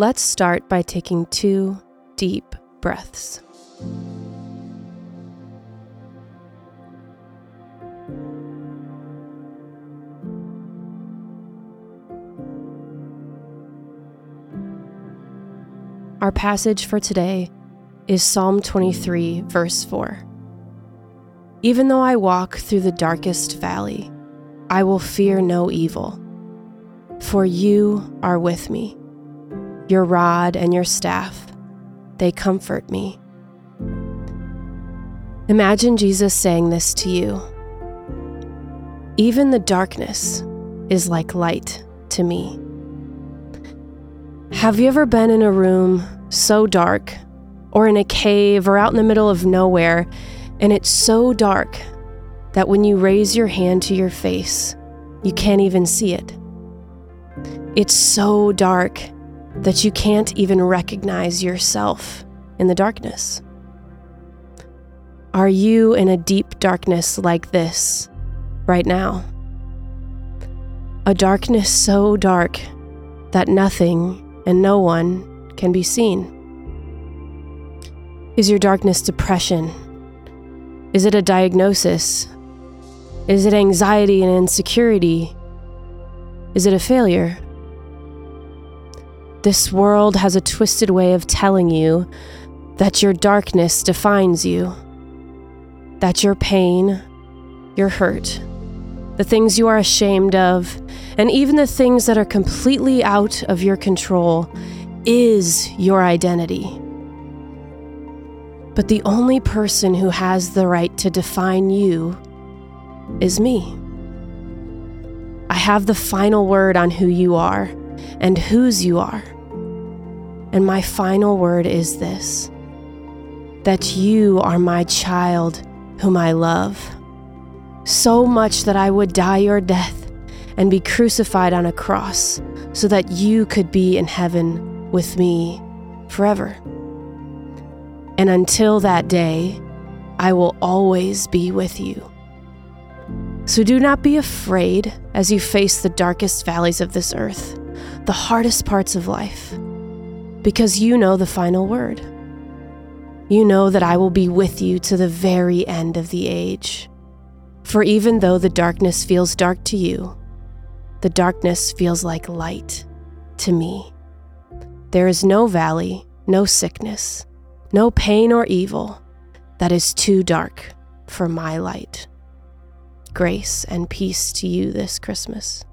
Let's start by taking two deep breaths. Our passage for today is Psalm 23, verse 4. Even though I walk through the darkest valley, I will fear no evil, for you are with me. Your rod and your staff, they comfort me. Imagine Jesus saying this to you Even the darkness is like light to me. Have you ever been in a room so dark, or in a cave, or out in the middle of nowhere, and it's so dark that when you raise your hand to your face, you can't even see it? It's so dark that you can't even recognize yourself in the darkness. Are you in a deep darkness like this right now? A darkness so dark that nothing and no one can be seen? Is your darkness depression? Is it a diagnosis? Is it anxiety and insecurity? Is it a failure? This world has a twisted way of telling you that your darkness defines you, that your pain, your hurt, the things you are ashamed of, and even the things that are completely out of your control is your identity. But the only person who has the right to define you is me. I have the final word on who you are and whose you are. And my final word is this that you are my child whom I love so much that I would die your death and be crucified on a cross so that you could be in heaven with me forever. And until that day, I will always be with you. So do not be afraid as you face the darkest valleys of this earth, the hardest parts of life, because you know the final word. You know that I will be with you to the very end of the age. For even though the darkness feels dark to you, the darkness feels like light to me. There is no valley, no sickness, no pain or evil that is too dark for my light. Grace and peace to you this Christmas.